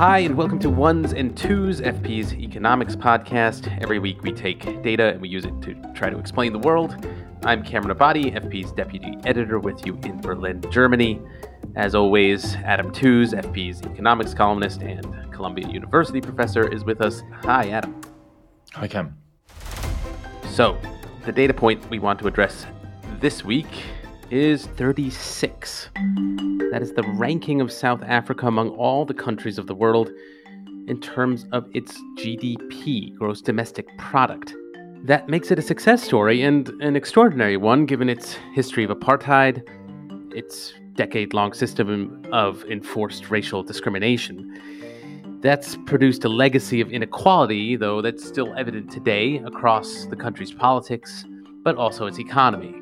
Hi, and welcome to Ones and Tooze, FP's economics podcast. Every week we take data and we use it to try to explain the world. I'm Cameron Abadi, FP's deputy editor, with you in Berlin, Germany. As always, Adam Tooze, FP's economics columnist and Columbia University professor, is with us. Hi, Adam. Hi, Cam. So, the data point we want to address this week is 36. That is the ranking of South Africa among all the countries of the world in terms of its GDP, gross domestic product. That makes it a success story and an extraordinary one given its history of apartheid, its decade long system of enforced racial discrimination. That's produced a legacy of inequality, though that's still evident today across the country's politics, but also its economy.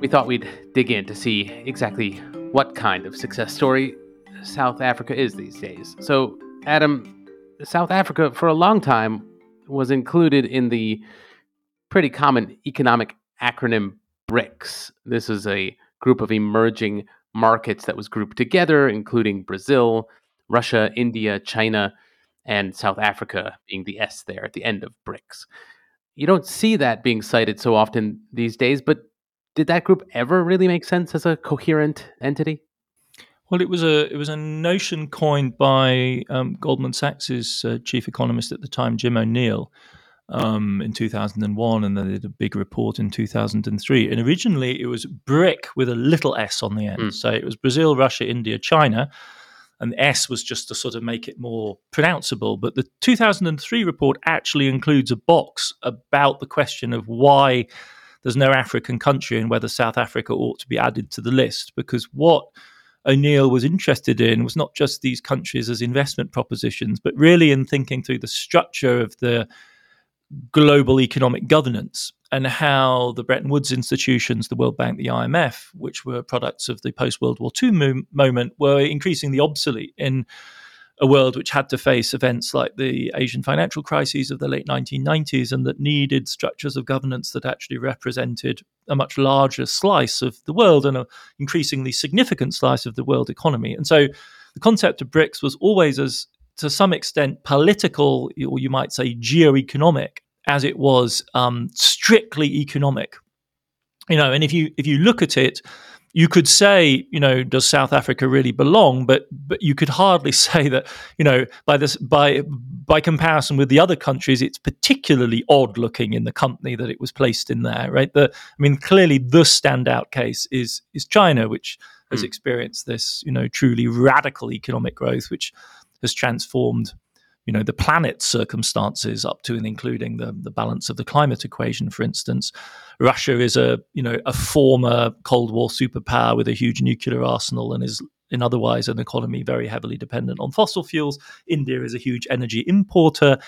We thought we'd dig in to see exactly what kind of success story South Africa is these days. So, Adam, South Africa for a long time was included in the pretty common economic acronym BRICS. This is a group of emerging markets that was grouped together, including Brazil, Russia, India, China, and South Africa being the S there at the end of BRICS. You don't see that being cited so often these days, but did that group ever really make sense as a coherent entity? Well, it was a it was a notion coined by um, Goldman Sachs's uh, chief economist at the time, Jim O'Neill, um, in 2001, and they did a big report in 2003. And originally, it was BRIC with a little s on the end. Mm. So it was Brazil, Russia, India, China, and S was just to sort of make it more pronounceable. But the 2003 report actually includes a box about the question of why there's no African country and whether South Africa ought to be added to the list. Because what O'Neill was interested in was not just these countries as investment propositions, but really in thinking through the structure of the global economic governance and how the Bretton Woods institutions, the World Bank, the IMF, which were products of the post World War II mo- moment, were increasingly obsolete in a world which had to face events like the Asian financial crises of the late 1990s and that needed structures of governance that actually represented a much larger slice of the world and an increasingly significant slice of the world economy. And so the concept of BRICS was always as to some extent political, or you might say geo-economic, as it was um, strictly economic. You know, and if you if you look at it, you could say, you know, does South Africa really belong? But but you could hardly say that, you know, by this by by comparison with the other countries, it's particularly odd looking in the company that it was placed in there, right? The I mean, clearly the standout case is is China, which has mm. experienced this, you know, truly radical economic growth, which has transformed you know the planet's circumstances up to and including the the balance of the climate equation for instance. Russia is a you know a former cold war superpower with a huge nuclear arsenal and is in otherwise an economy very heavily dependent on fossil fuels. India is a huge energy importer.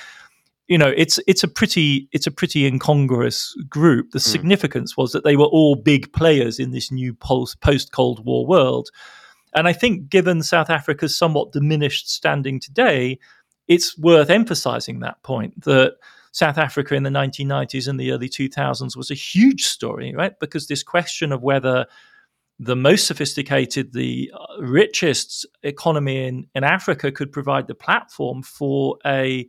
You know it's it's a pretty it's a pretty incongruous group. The mm. significance was that they were all big players in this new post post cold war world. And i think given south africa's somewhat diminished standing today it's worth emphasizing that point that South Africa in the 1990s and the early 2000s was a huge story, right? Because this question of whether the most sophisticated, the uh, richest economy in, in Africa could provide the platform for a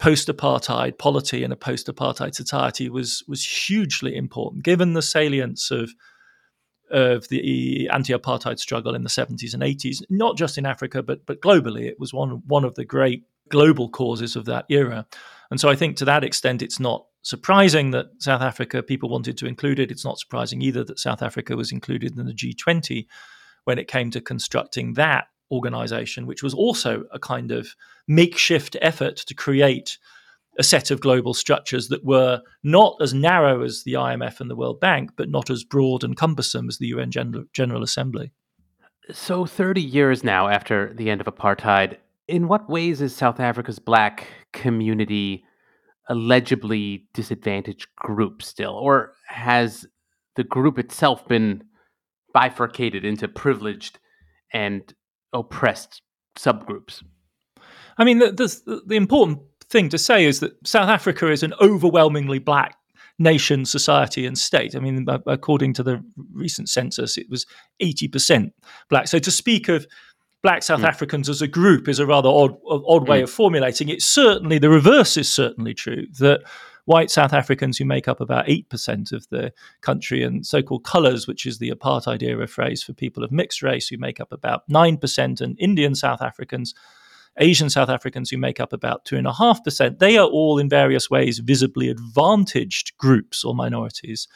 post apartheid polity and a post apartheid society was, was hugely important, given the salience of of the anti-apartheid struggle in the 70s and 80s, not just in Africa but but globally. It was one one of the great global causes of that era, and so I think to that extent, it's not surprising that South Africa people wanted to include it. It's not surprising either that South Africa was included in the G20 when it came to constructing that organization, which was also a kind of makeshift effort to create a set of global structures that were not as narrow as the IMF and the World Bank, but not as broad and cumbersome as the UN General, General Assembly. So, 30 years now after the end of apartheid, in what ways is South Africa's black community a legibly disadvantaged group still? Or has the group itself been bifurcated into privileged and oppressed subgroups? I mean, the, the, the important thing to say is that South Africa is an overwhelmingly black nation, society, and state. I mean, according to the recent census, it was 80% black. So to speak of black South mm. Africans as a group is a rather odd, odd way mm. of formulating it. Certainly, the reverse is certainly true that white South Africans who make up about 8% of the country and so called colours, which is the apartheid era phrase for people of mixed race who make up about 9%, and Indian South Africans Asian South Africans, who make up about 2.5%, they are all in various ways visibly advantaged groups or minorities.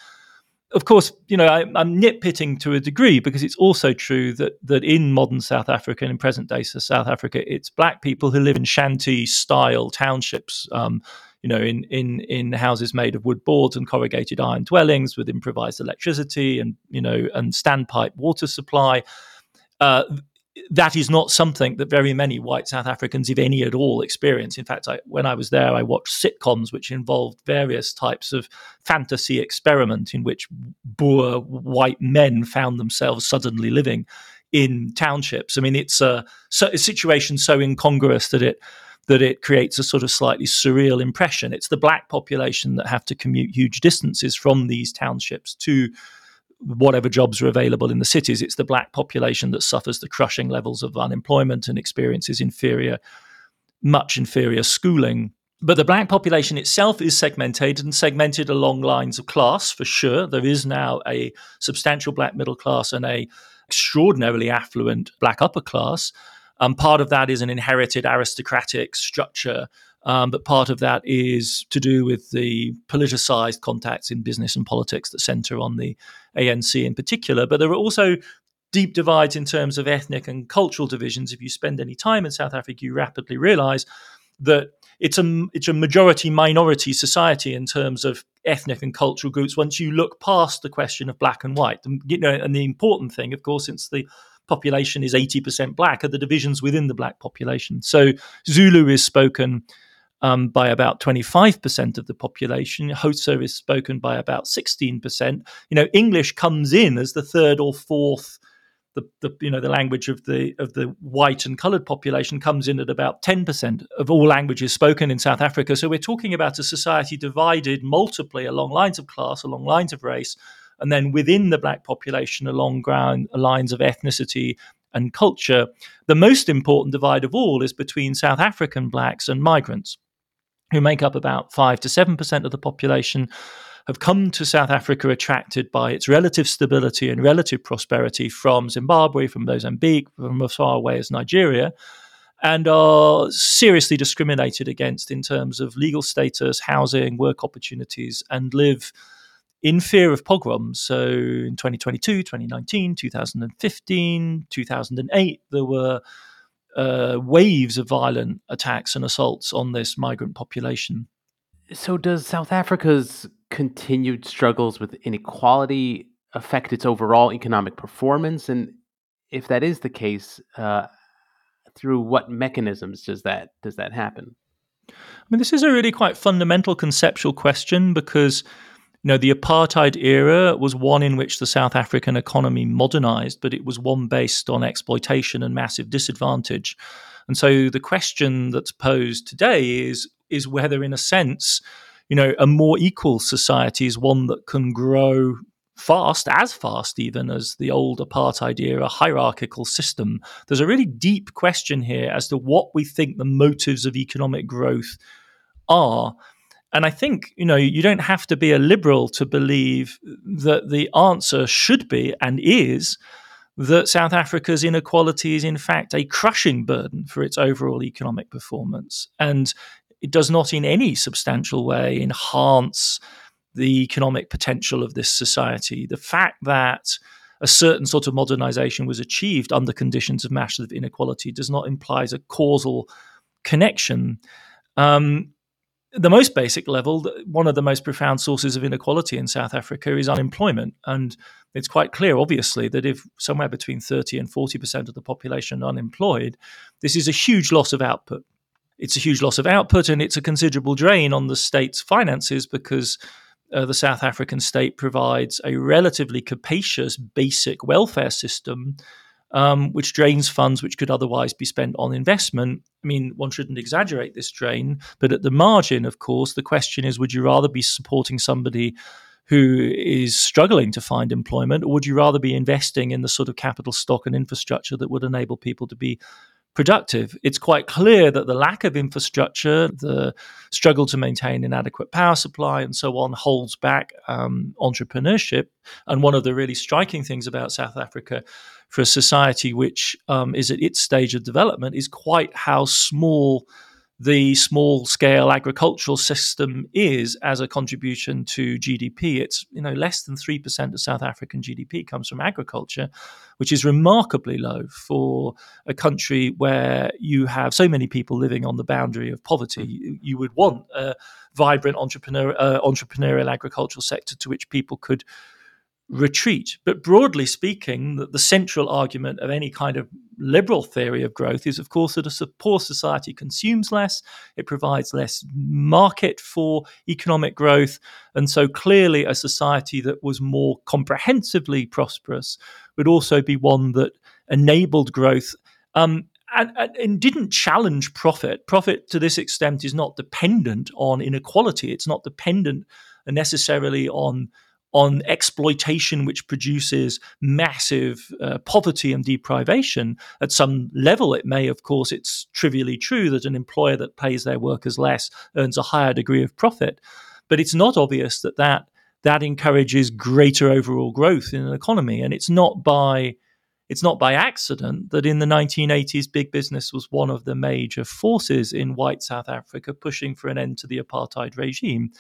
Of course, you know, I, am nitpicking to a degree because it's also true that that in modern South Africa and in present day South Africa, it's black people who live in shanty style townships, um, you know, in, in in houses made of wood boards and corrugated iron dwellings with improvised electricity and you know and standpipe water supply. Uh, that is not something that very many white South Africans, if any at all, experience. In fact, I, when I was there, I watched sitcoms which involved various types of fantasy experiment in which Boer white men found themselves suddenly living in townships. I mean, it's a, a situation so incongruous that it that it creates a sort of slightly surreal impression. It's the black population that have to commute huge distances from these townships to whatever jobs are available in the cities. It's the black population that suffers the crushing levels of unemployment and experiences inferior, much inferior schooling. But the black population itself is segmented and segmented along lines of class for sure. There is now a substantial black middle class and a extraordinarily affluent black upper class. Um, part of that is an inherited aristocratic structure um, but part of that is to do with the politicized contacts in business and politics that center on the ANC in particular. But there are also deep divides in terms of ethnic and cultural divisions. If you spend any time in South Africa, you rapidly realize that it's a it's a majority minority society in terms of ethnic and cultural groups. Once you look past the question of black and white, and, you know, and the important thing, of course, since the population is 80% black, are the divisions within the black population. So Zulu is spoken um, by about 25% of the population. Xhosa is spoken by about 16%. You know, English comes in as the third or fourth. The, the you know the language of the of the white and coloured population comes in at about ten percent of all languages spoken in South Africa. So we're talking about a society divided multiply along lines of class, along lines of race, and then within the black population along ground lines of ethnicity and culture. The most important divide of all is between South African blacks and migrants who make up about 5 to 7% of the population, have come to South Africa attracted by its relative stability and relative prosperity from Zimbabwe, from Mozambique, from as far away as Nigeria, and are seriously discriminated against in terms of legal status, housing, work opportunities, and live in fear of pogroms. So in 2022, 2019, 2015, 2008, there were uh, waves of violent attacks and assaults on this migrant population. So, does South Africa's continued struggles with inequality affect its overall economic performance? And if that is the case, uh, through what mechanisms does that does that happen? I mean, this is a really quite fundamental conceptual question because you know, the apartheid era was one in which the South African economy modernized, but it was one based on exploitation and massive disadvantage. And so the question that's posed today is is whether, in a sense, you know, a more equal society is one that can grow fast, as fast even as the old apartheid era hierarchical system. There's a really deep question here as to what we think the motives of economic growth are. And I think, you know, you don't have to be a liberal to believe that the answer should be and is that South Africa's inequality is, in fact, a crushing burden for its overall economic performance. And it does not in any substantial way enhance the economic potential of this society. The fact that a certain sort of modernization was achieved under conditions of massive inequality does not imply a causal connection. Um, the most basic level, one of the most profound sources of inequality in South Africa is unemployment. And it's quite clear, obviously, that if somewhere between 30 and 40% of the population are unemployed, this is a huge loss of output. It's a huge loss of output and it's a considerable drain on the state's finances because uh, the South African state provides a relatively capacious basic welfare system um, which drains funds which could otherwise be spent on investment. I mean, one shouldn't exaggerate this drain, but at the margin, of course, the question is would you rather be supporting somebody who is struggling to find employment, or would you rather be investing in the sort of capital stock and infrastructure that would enable people to be productive. It's quite clear that the lack of infrastructure, the struggle to maintain an adequate power supply, and so on, holds back um, entrepreneurship. And one of the really striking things about South Africa for a society which um, is at its stage of development is quite how small the small scale agricultural system is as a contribution to GDP. It's you know less than three percent of South African GDP comes from agriculture, which is remarkably low for a country where you have so many people living on the boundary of poverty. You, you would want a vibrant entrepreneur, uh, entrepreneurial agricultural sector to which people could retreat. But broadly speaking, the, the, central argument of any kind of liberal theory of growth is, of course, that a poor society consumes less, it provides less market for economic growth. And so clearly, a society that was more comprehensively prosperous would also be one that enabled growth. Um, and, and, didn't challenge profit. Profit, to this extent, is not dependent on inequality. It's not dependent necessarily on on exploitation, which produces massive uh, poverty and deprivation. At some level, it may, of course, it's trivially true that an employer that pays their workers less earns a higher degree of profit. But it's not obvious that that, that encourages greater overall growth in an economy. And it's not by it's not by accident that in the 1980s, big business was one of the major forces in white South Africa pushing for an end to the apartheid regime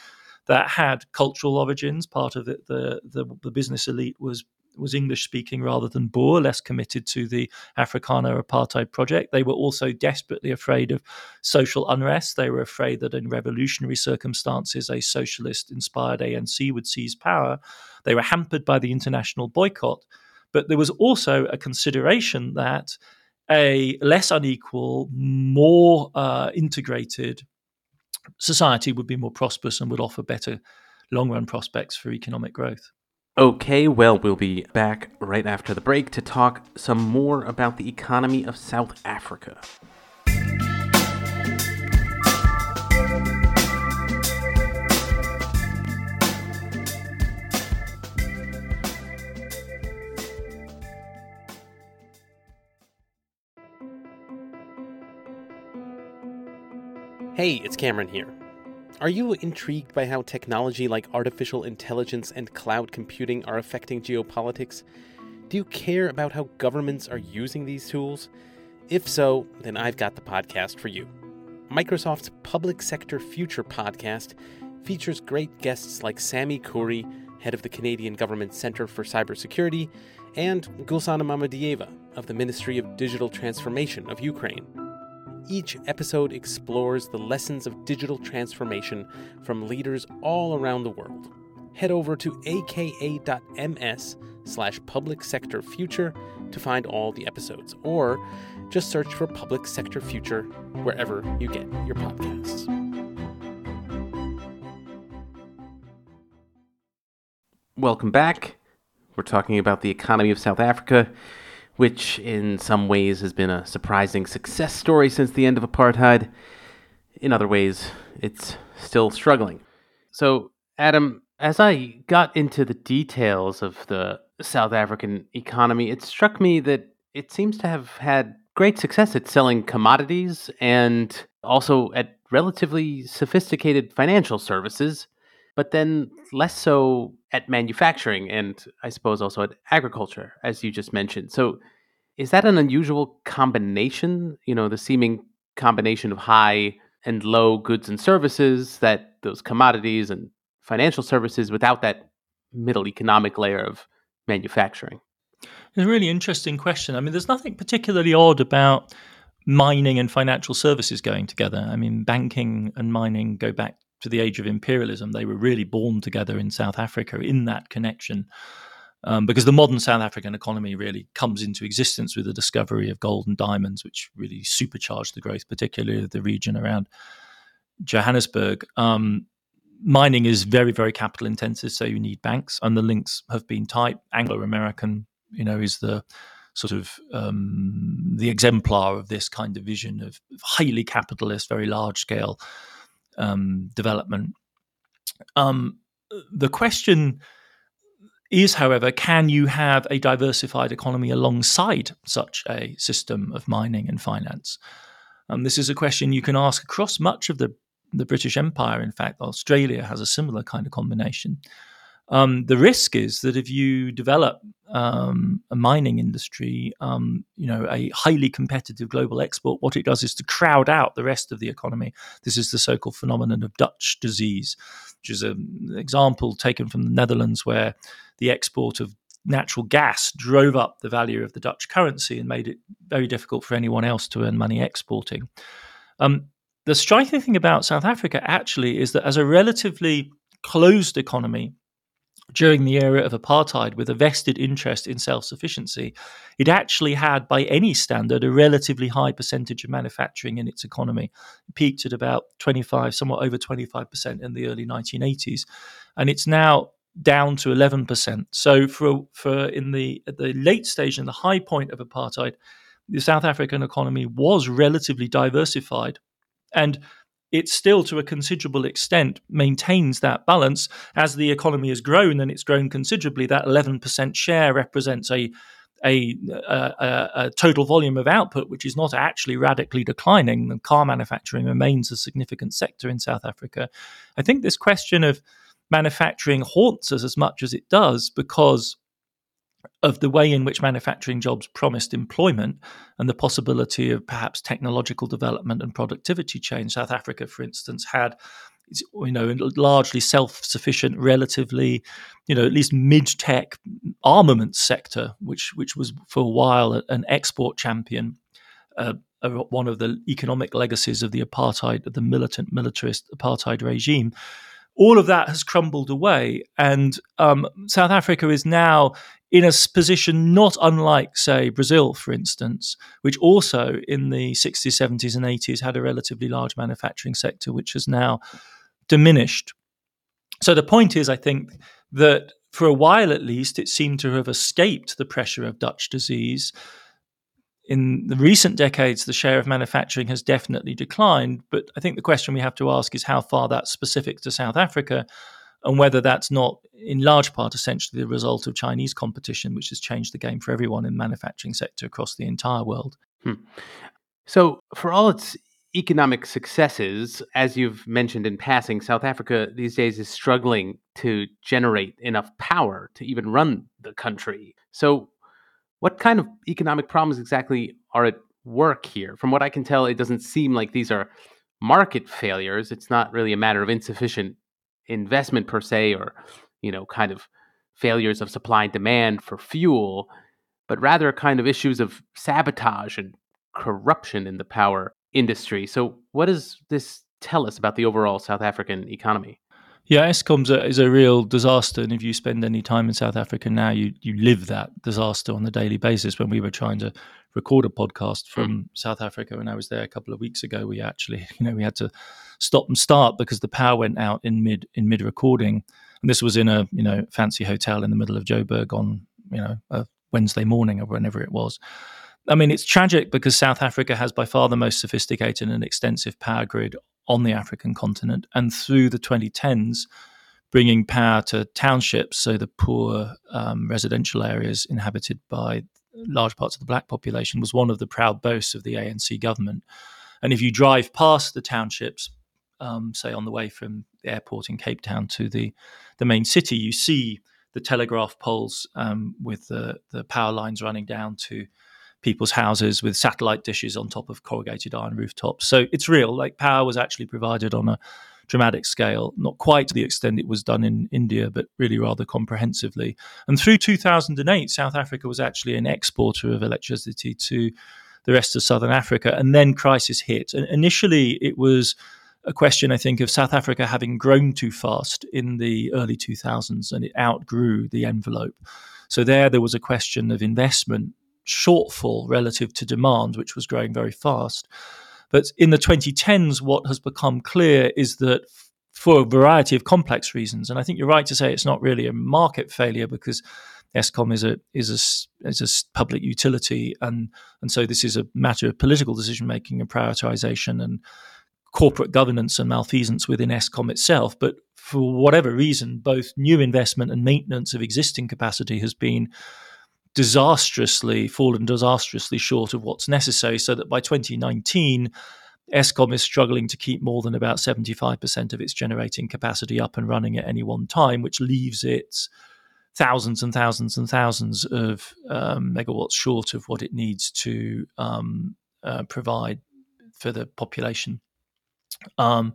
that had cultural origins. Part of it, the, the, the business elite was was English speaking rather than Boer, less committed to the Afrikaner apartheid project. They were also desperately afraid of social unrest. They were afraid that in revolutionary circumstances, a socialist inspired ANC would seize power. They were hampered by the international boycott. But there was also a consideration that a less unequal, more uh, integrated society would be more prosperous and would offer better long run prospects for economic growth. Okay, well, we'll be back right after the break to talk some more about the economy of South Africa. Hey, it's Cameron here. Are you intrigued by how technology like artificial intelligence and cloud computing are affecting geopolitics? Do you care about how governments are using these tools? If so, then I've got the podcast for you. Microsoft's Public Sector Future podcast features great guests like Sami Khoury, head of the Canadian Government Centre for Cybersecurity, and Gulsanna Mamadieva of the Ministry of Digital Transformation of Ukraine. Each episode explores the lessons of digital transformation from leaders all around the world. Head over to aka.ms slash public sector future to find all the episodes, or just search for Public Sector Future wherever you get your podcasts. Welcome back. We're talking about the economy of South Africa which in some ways has been a surprising success story since the end of apartheid. In other ways, it's still struggling. So, Adam, as I got into the details of the South African economy, it struck me that it seems to have had great success at selling commodities and also at relatively sophisticated financial services, but then less so at manufacturing and I suppose also at agriculture, as you just mentioned. So, is that an unusual combination? You know, the seeming combination of high and low goods and services, that those commodities and financial services without that middle economic layer of manufacturing? It's a really interesting question. I mean, there's nothing particularly odd about mining and financial services going together. I mean, banking and mining go back to the age of imperialism. They were really born together in South Africa in that connection. Um, because the modern South African economy really comes into existence with the discovery of gold and diamonds, which really supercharged the growth, particularly of the region around Johannesburg. Um, mining is very, very capital intensive, so you need banks, and the links have been tight. Anglo American, you know, is the sort of um, the exemplar of this kind of vision of highly capitalist, very large scale um, development. Um, the question is, however, can you have a diversified economy alongside such a system of mining and finance? Um, this is a question you can ask across much of the, the British Empire. In fact, Australia has a similar kind of combination. Um, the risk is that if you develop um, a mining industry, um, you know, a highly competitive global export, what it does is to crowd out the rest of the economy. This is the so-called phenomenon of Dutch disease, which is an example taken from the Netherlands, where the export of natural gas drove up the value of the Dutch currency and made it very difficult for anyone else to earn money exporting. Um, the striking thing about South Africa actually is that as a relatively closed economy, during the era of apartheid with a vested interest in self sufficiency, it actually had, by any standard, a relatively high percentage of manufacturing in its economy. It peaked at about 25, somewhat over 25% in the early 1980s. And it's now down to 11%. So for, for in the, at the late stage and the high point of apartheid, the South African economy was relatively diversified. And it still, to a considerable extent, maintains that balance. As the economy has grown and it's grown considerably, that 11% share represents a a, a, a, total volume of output which is not actually radically declining. And car manufacturing remains a significant sector in South Africa. I think this question of manufacturing haunts us as much as it does because of the way in which manufacturing jobs promised employment and the possibility of perhaps technological development and productivity change. South Africa, for instance, had you know largely self-sufficient, relatively you know at least mid-tech armaments sector, which which was for a while an export champion. Uh, one of the economic legacies of the apartheid, of the militant militarist apartheid regime, all of that has crumbled away. And um, South Africa is now in a position not unlike, say, Brazil, for instance, which also in the 60s, 70s, and 80s had a relatively large manufacturing sector, which has now diminished. So the point is, I think, that for a while at least, it seemed to have escaped the pressure of Dutch disease in the recent decades, the share of manufacturing has definitely declined. But I think the question we have to ask is how far that's specific to South Africa and whether that's not, in large part, essentially the result of Chinese competition, which has changed the game for everyone in the manufacturing sector across the entire world. Hmm. So, for all its economic successes, as you've mentioned in passing, South Africa these days is struggling to generate enough power to even run the country. So, what kind of economic problems exactly are at work here? From what I can tell, it doesn't seem like these are market failures. It's not really a matter of insufficient investment per se, or you know, kind of failures of supply and demand for fuel, but rather kind of issues of sabotage and corruption in the power industry. So, what does this tell us about the overall South African economy? Yeah, Eskom's a, is a real disaster, and if you spend any time in South Africa now, you you live that disaster on a daily basis. When we were trying to record a podcast from mm. South Africa, when I was there a couple of weeks ago, we actually, you know, we had to stop and start because the power went out in mid in mid recording, and this was in a you know fancy hotel in the middle of Joburg on you know a Wednesday morning or whenever it was. I mean, it's tragic because South Africa has by far the most sophisticated and extensive power grid on the African continent, and through the 2010s, bringing power to townships, so the poor um, residential areas inhabited by large parts of the black population, was one of the proud boasts of the ANC government. And if you drive past the townships, um, say on the way from the airport in Cape Town to the the main city, you see the telegraph poles um, with the the power lines running down to people's houses with satellite dishes on top of corrugated iron rooftops. So it's real. Like power was actually provided on a dramatic scale, not quite to the extent it was done in India, but really rather comprehensively. And through 2008, South Africa was actually an exporter of electricity to the rest of Southern Africa. And then crisis hit. And initially, it was a question, I think, of South Africa having grown too fast in the early 2000s and it outgrew the envelope. So there, there was a question of investment shortfall relative to demand, which was growing very fast. But in the 2010s, what has become clear is that for a variety of complex reasons, and I think you're right to say it's not really a market failure because Eskom is a is a is a public utility, and and so this is a matter of political decision making and prioritization and corporate governance and malfeasance within Eskom itself. But for whatever reason, both new investment and maintenance of existing capacity has been disastrously fallen disastrously short of what's necessary. So that by 2019, Eskom is struggling to keep more than about 75% of its generating capacity up and running at any one time, which leaves it thousands and thousands and thousands of um, megawatts short of what it needs to um, uh, provide for the population. Um,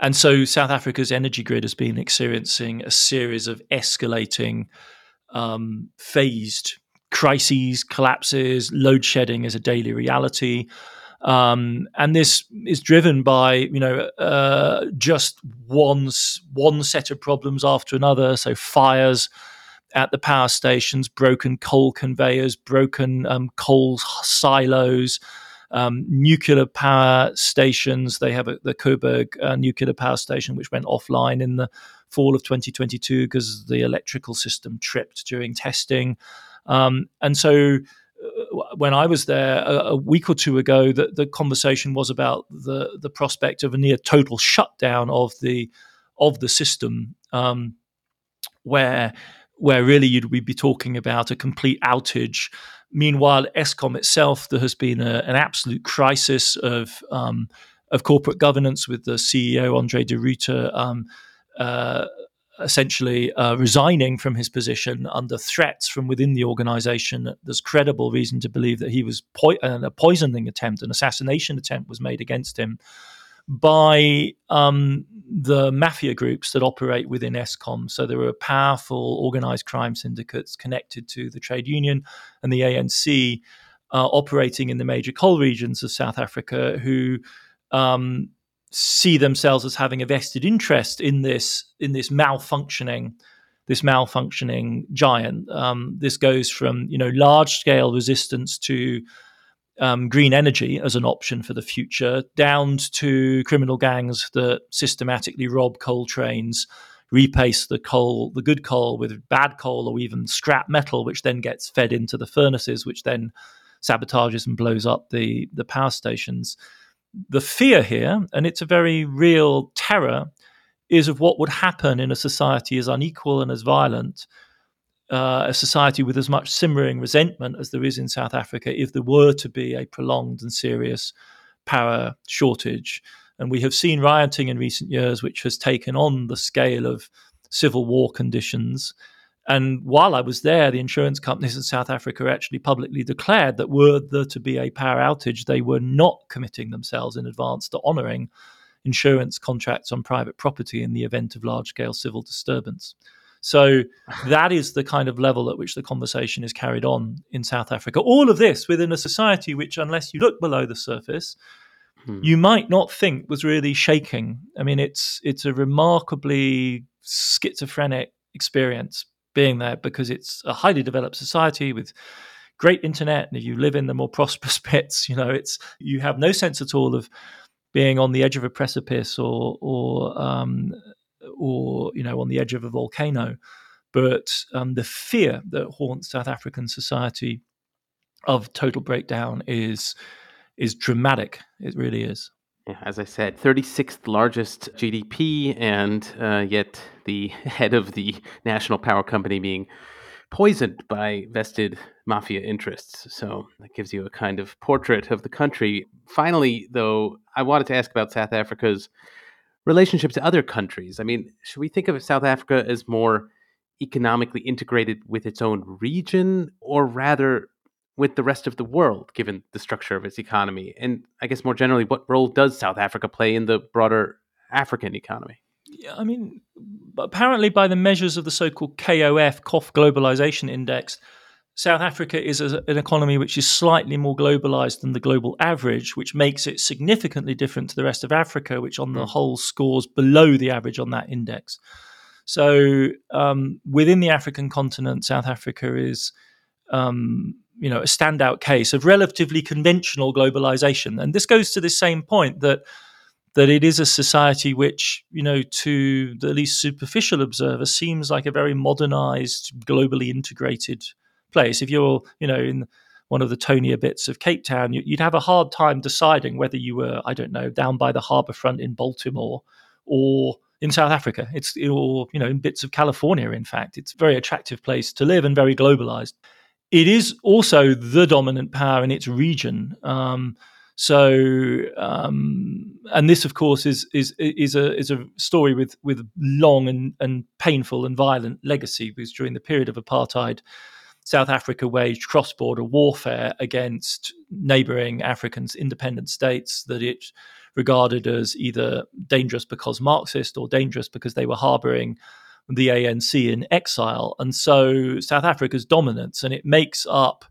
and so South Africa's energy grid has been experiencing a series of escalating, um, phased crises, collapses, load shedding is a daily reality. Um, and this is driven by you know uh, just one one set of problems after another. So fires at the power stations, broken coal conveyors, broken um, coal silos, um, nuclear power stations. They have a, the Koeberg uh, nuclear power station, which went offline in the fall of 2022 because the electrical system tripped during testing. Um, and so uh, when I was there a, a, week or two ago, the, the conversation was about the the prospect of a near total shutdown of the of the system, um, where where really you'd be talking about a complete outage. Meanwhile, Eskom itself, there has been a, an absolute crisis of um, of corporate governance with the CEO Andre de Ruyter um, uh, essentially uh, resigning from his position under threats from within the organization. There's credible reason to believe that he was po- uh, a poisoning attempt, an assassination attempt was made against him by um, the mafia groups that operate within Eskom. So there are powerful organized crime syndicates connected to the trade union and the ANC uh, operating in the major coal regions of South Africa who um, see themselves as having a vested interest in this in this malfunctioning this malfunctioning giant. Um, this goes from you know large scale resistance to um, green energy as an option for the future, down to criminal gangs that systematically rob coal trains, replace the coal, the good coal, with bad coal or even scrap metal, which then gets fed into the furnaces, which then sabotages and blows up the the power stations. The fear here, and it's a very real terror, is of what would happen in a society as unequal and as violent uh, a society with as much simmering resentment as there is in South Africa if there were to be a prolonged and serious power shortage. And we have seen rioting in recent years, which has taken on the scale of civil war conditions. And while I was there, the insurance companies in South Africa actually publicly declared that were there to be a power outage, they were not committing themselves in advance to honouring insurance contracts on private property in the event of large scale civil disturbance. So that is the kind of level at which the conversation is carried on in South Africa. All of this within a society which, unless you look below the surface, hmm. you might not think was really shaking. I mean, it's it's a remarkably schizophrenic experience being there because it's a highly developed society with great internet and if you live in the more prosperous bits you know it's you have no sense at all of being on the edge of a precipice or or um, or you know on the edge of a volcano. But um, the fear that haunts South African society of total breakdown is is dramatic. It really is. As I said, 36th largest GDP, and uh, yet the head of the national power company being poisoned by vested mafia interests. So that gives you a kind of portrait of the country. Finally, though, I wanted to ask about South Africa's relationship to other countries. I mean, should we think of South Africa as more economically integrated with its own region, or rather with the rest of the world, given the structure of its economy? And I guess more generally, what role does South Africa play in the broader African economy? Yeah, I mean, apparently, by the measures of the so called KOF, KOF Globalization Index, South Africa is a, an economy which is slightly more globalized than the global average, which makes it significantly different to the rest of Africa, which on the hmm. whole scores below the average on that index. So um, within the African continent, South Africa is, um, you know, a standout case of relatively conventional globalization, and this goes to the same point that that it is a society which, you know, to the least superficial observer, seems like a very modernized, globally integrated place. If you're, you know, in one of the tonier bits of Cape Town, you'd have a hard time deciding whether you were, I don't know, down by the harbour front in Baltimore or in South Africa. It's or you know in bits of California. In fact, it's a very attractive place to live and very globalized. It is also the dominant power in its region. Um, so, um, and this, of course, is is is a is a story with with long and, and painful and violent legacy. Because during the period of apartheid, South Africa waged cross border warfare against neighboring African independent states that it regarded as either dangerous because Marxist or dangerous because they were harboring the ANC in exile. And so South Africa's dominance, and it makes up.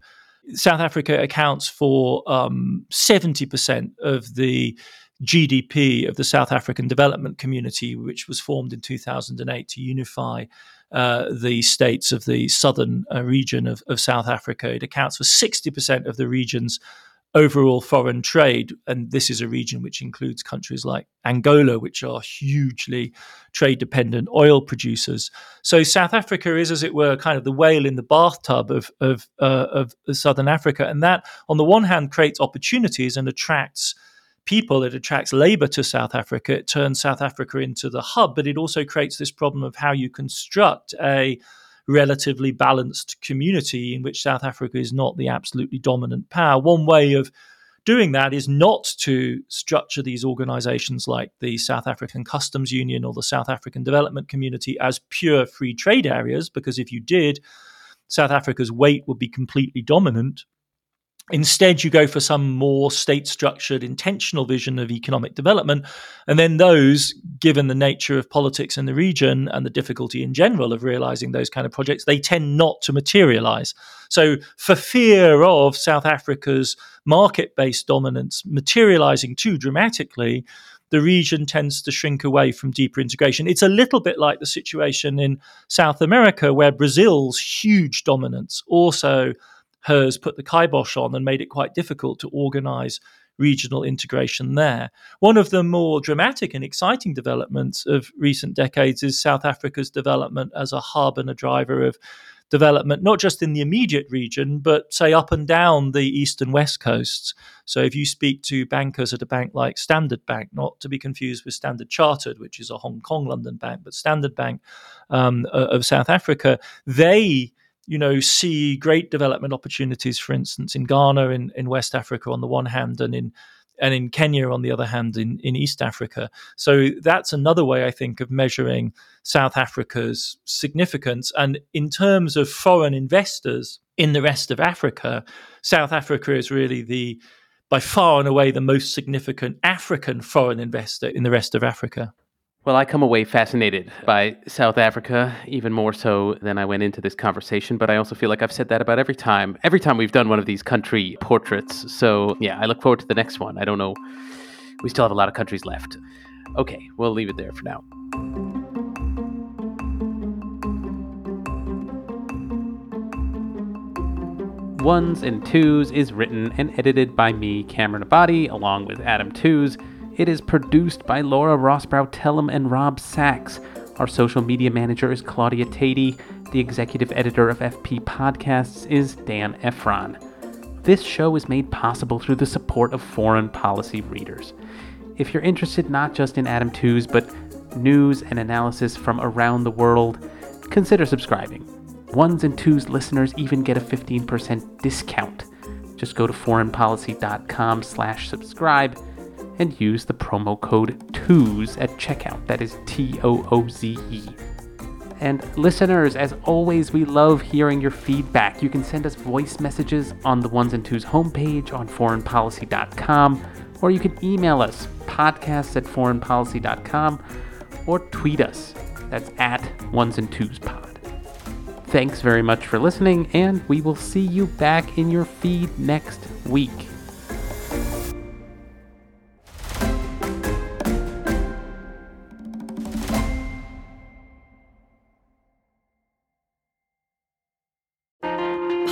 South Africa accounts for um, 70% of the GDP of the South African Development Community, which was formed in 2008 to unify uh, the states of the southern uh, region of, of, South Africa. It accounts for 60% of the region's overall foreign trade. And this is a region which includes countries like Angola, which are hugely trade dependent oil producers. So South Africa is, as it were, kind of the whale in the bathtub of, of, uh, of Southern Africa. And that, on the one hand, creates opportunities and attracts people, it attracts labor to South Africa, it turns South Africa into the hub, but it also creates this problem of how you construct a relatively balanced community in which South Africa is not the absolutely dominant power. One way of doing that is not to structure these organizations like the South African Customs Union or the South African Development Community as pure free trade areas, because if you did, South Africa's weight would be completely dominant. Instead, you go for some more state structured, intentional vision of economic development. And then, those, given the nature of politics in the region and the difficulty in general of realizing those kind of projects, they tend not to materialize. So, for fear of South Africa's market based dominance materializing too dramatically, the region tends to shrink away from deeper integration. It's a little bit like the situation in South America, where Brazil's huge dominance also has put the kibosh on and made it quite difficult to organize regional integration there. One of the more dramatic and exciting developments of recent decades is South Africa's development as a hub and a driver of development, not just in the immediate region, but say up and down the east and west coasts. So if you speak to bankers at a bank like Standard Bank, not to be confused with Standard Chartered, which is a Hong Kong London bank, but Standard Bank um, of South Africa, they you know, see great development opportunities, for instance, in Ghana, in, in West Africa on the one hand, and in and in Kenya on the other hand, in, in East Africa. So that's another way I think of measuring South Africa's significance. And in terms of foreign investors in the rest of Africa, South Africa is really the by far and away the most significant African foreign investor in the rest of Africa. Well, I come away fascinated by South Africa, even more so than I went into this conversation. But I also feel like I've said that about every time, every time we've done one of these country portraits. So, yeah, I look forward to the next one. I don't know. We still have a lot of countries left. Okay, we'll leave it there for now. Ones and Tooze is written and edited by me, Cameron Abadi, along with Adam Tooze. It is produced by Laura Rosbrow Tellem and Rob Sachs. Our social media manager is Claudia Tatey. The executive editor of FP Podcasts is Dan Ephron. This show is made possible through the support of foreign policy readers. If you're interested not just in Adam Tooze, but news and analysis from around the world, consider subscribing. Ones and Tooze listeners even get a 15% discount. Just go to foreignpolicy.com slash subscribe and use the promo code TOOZE at checkout. That is T O O Z E. And listeners, as always, we love hearing your feedback. You can send us voice messages on the Ones and Tooze homepage on foreignpolicy.com or you can email us, podcasts at foreignpolicy.com, or tweet us. That's at ones and tooze pod. Thanks very much for listening, and we will see you back in your feed next week.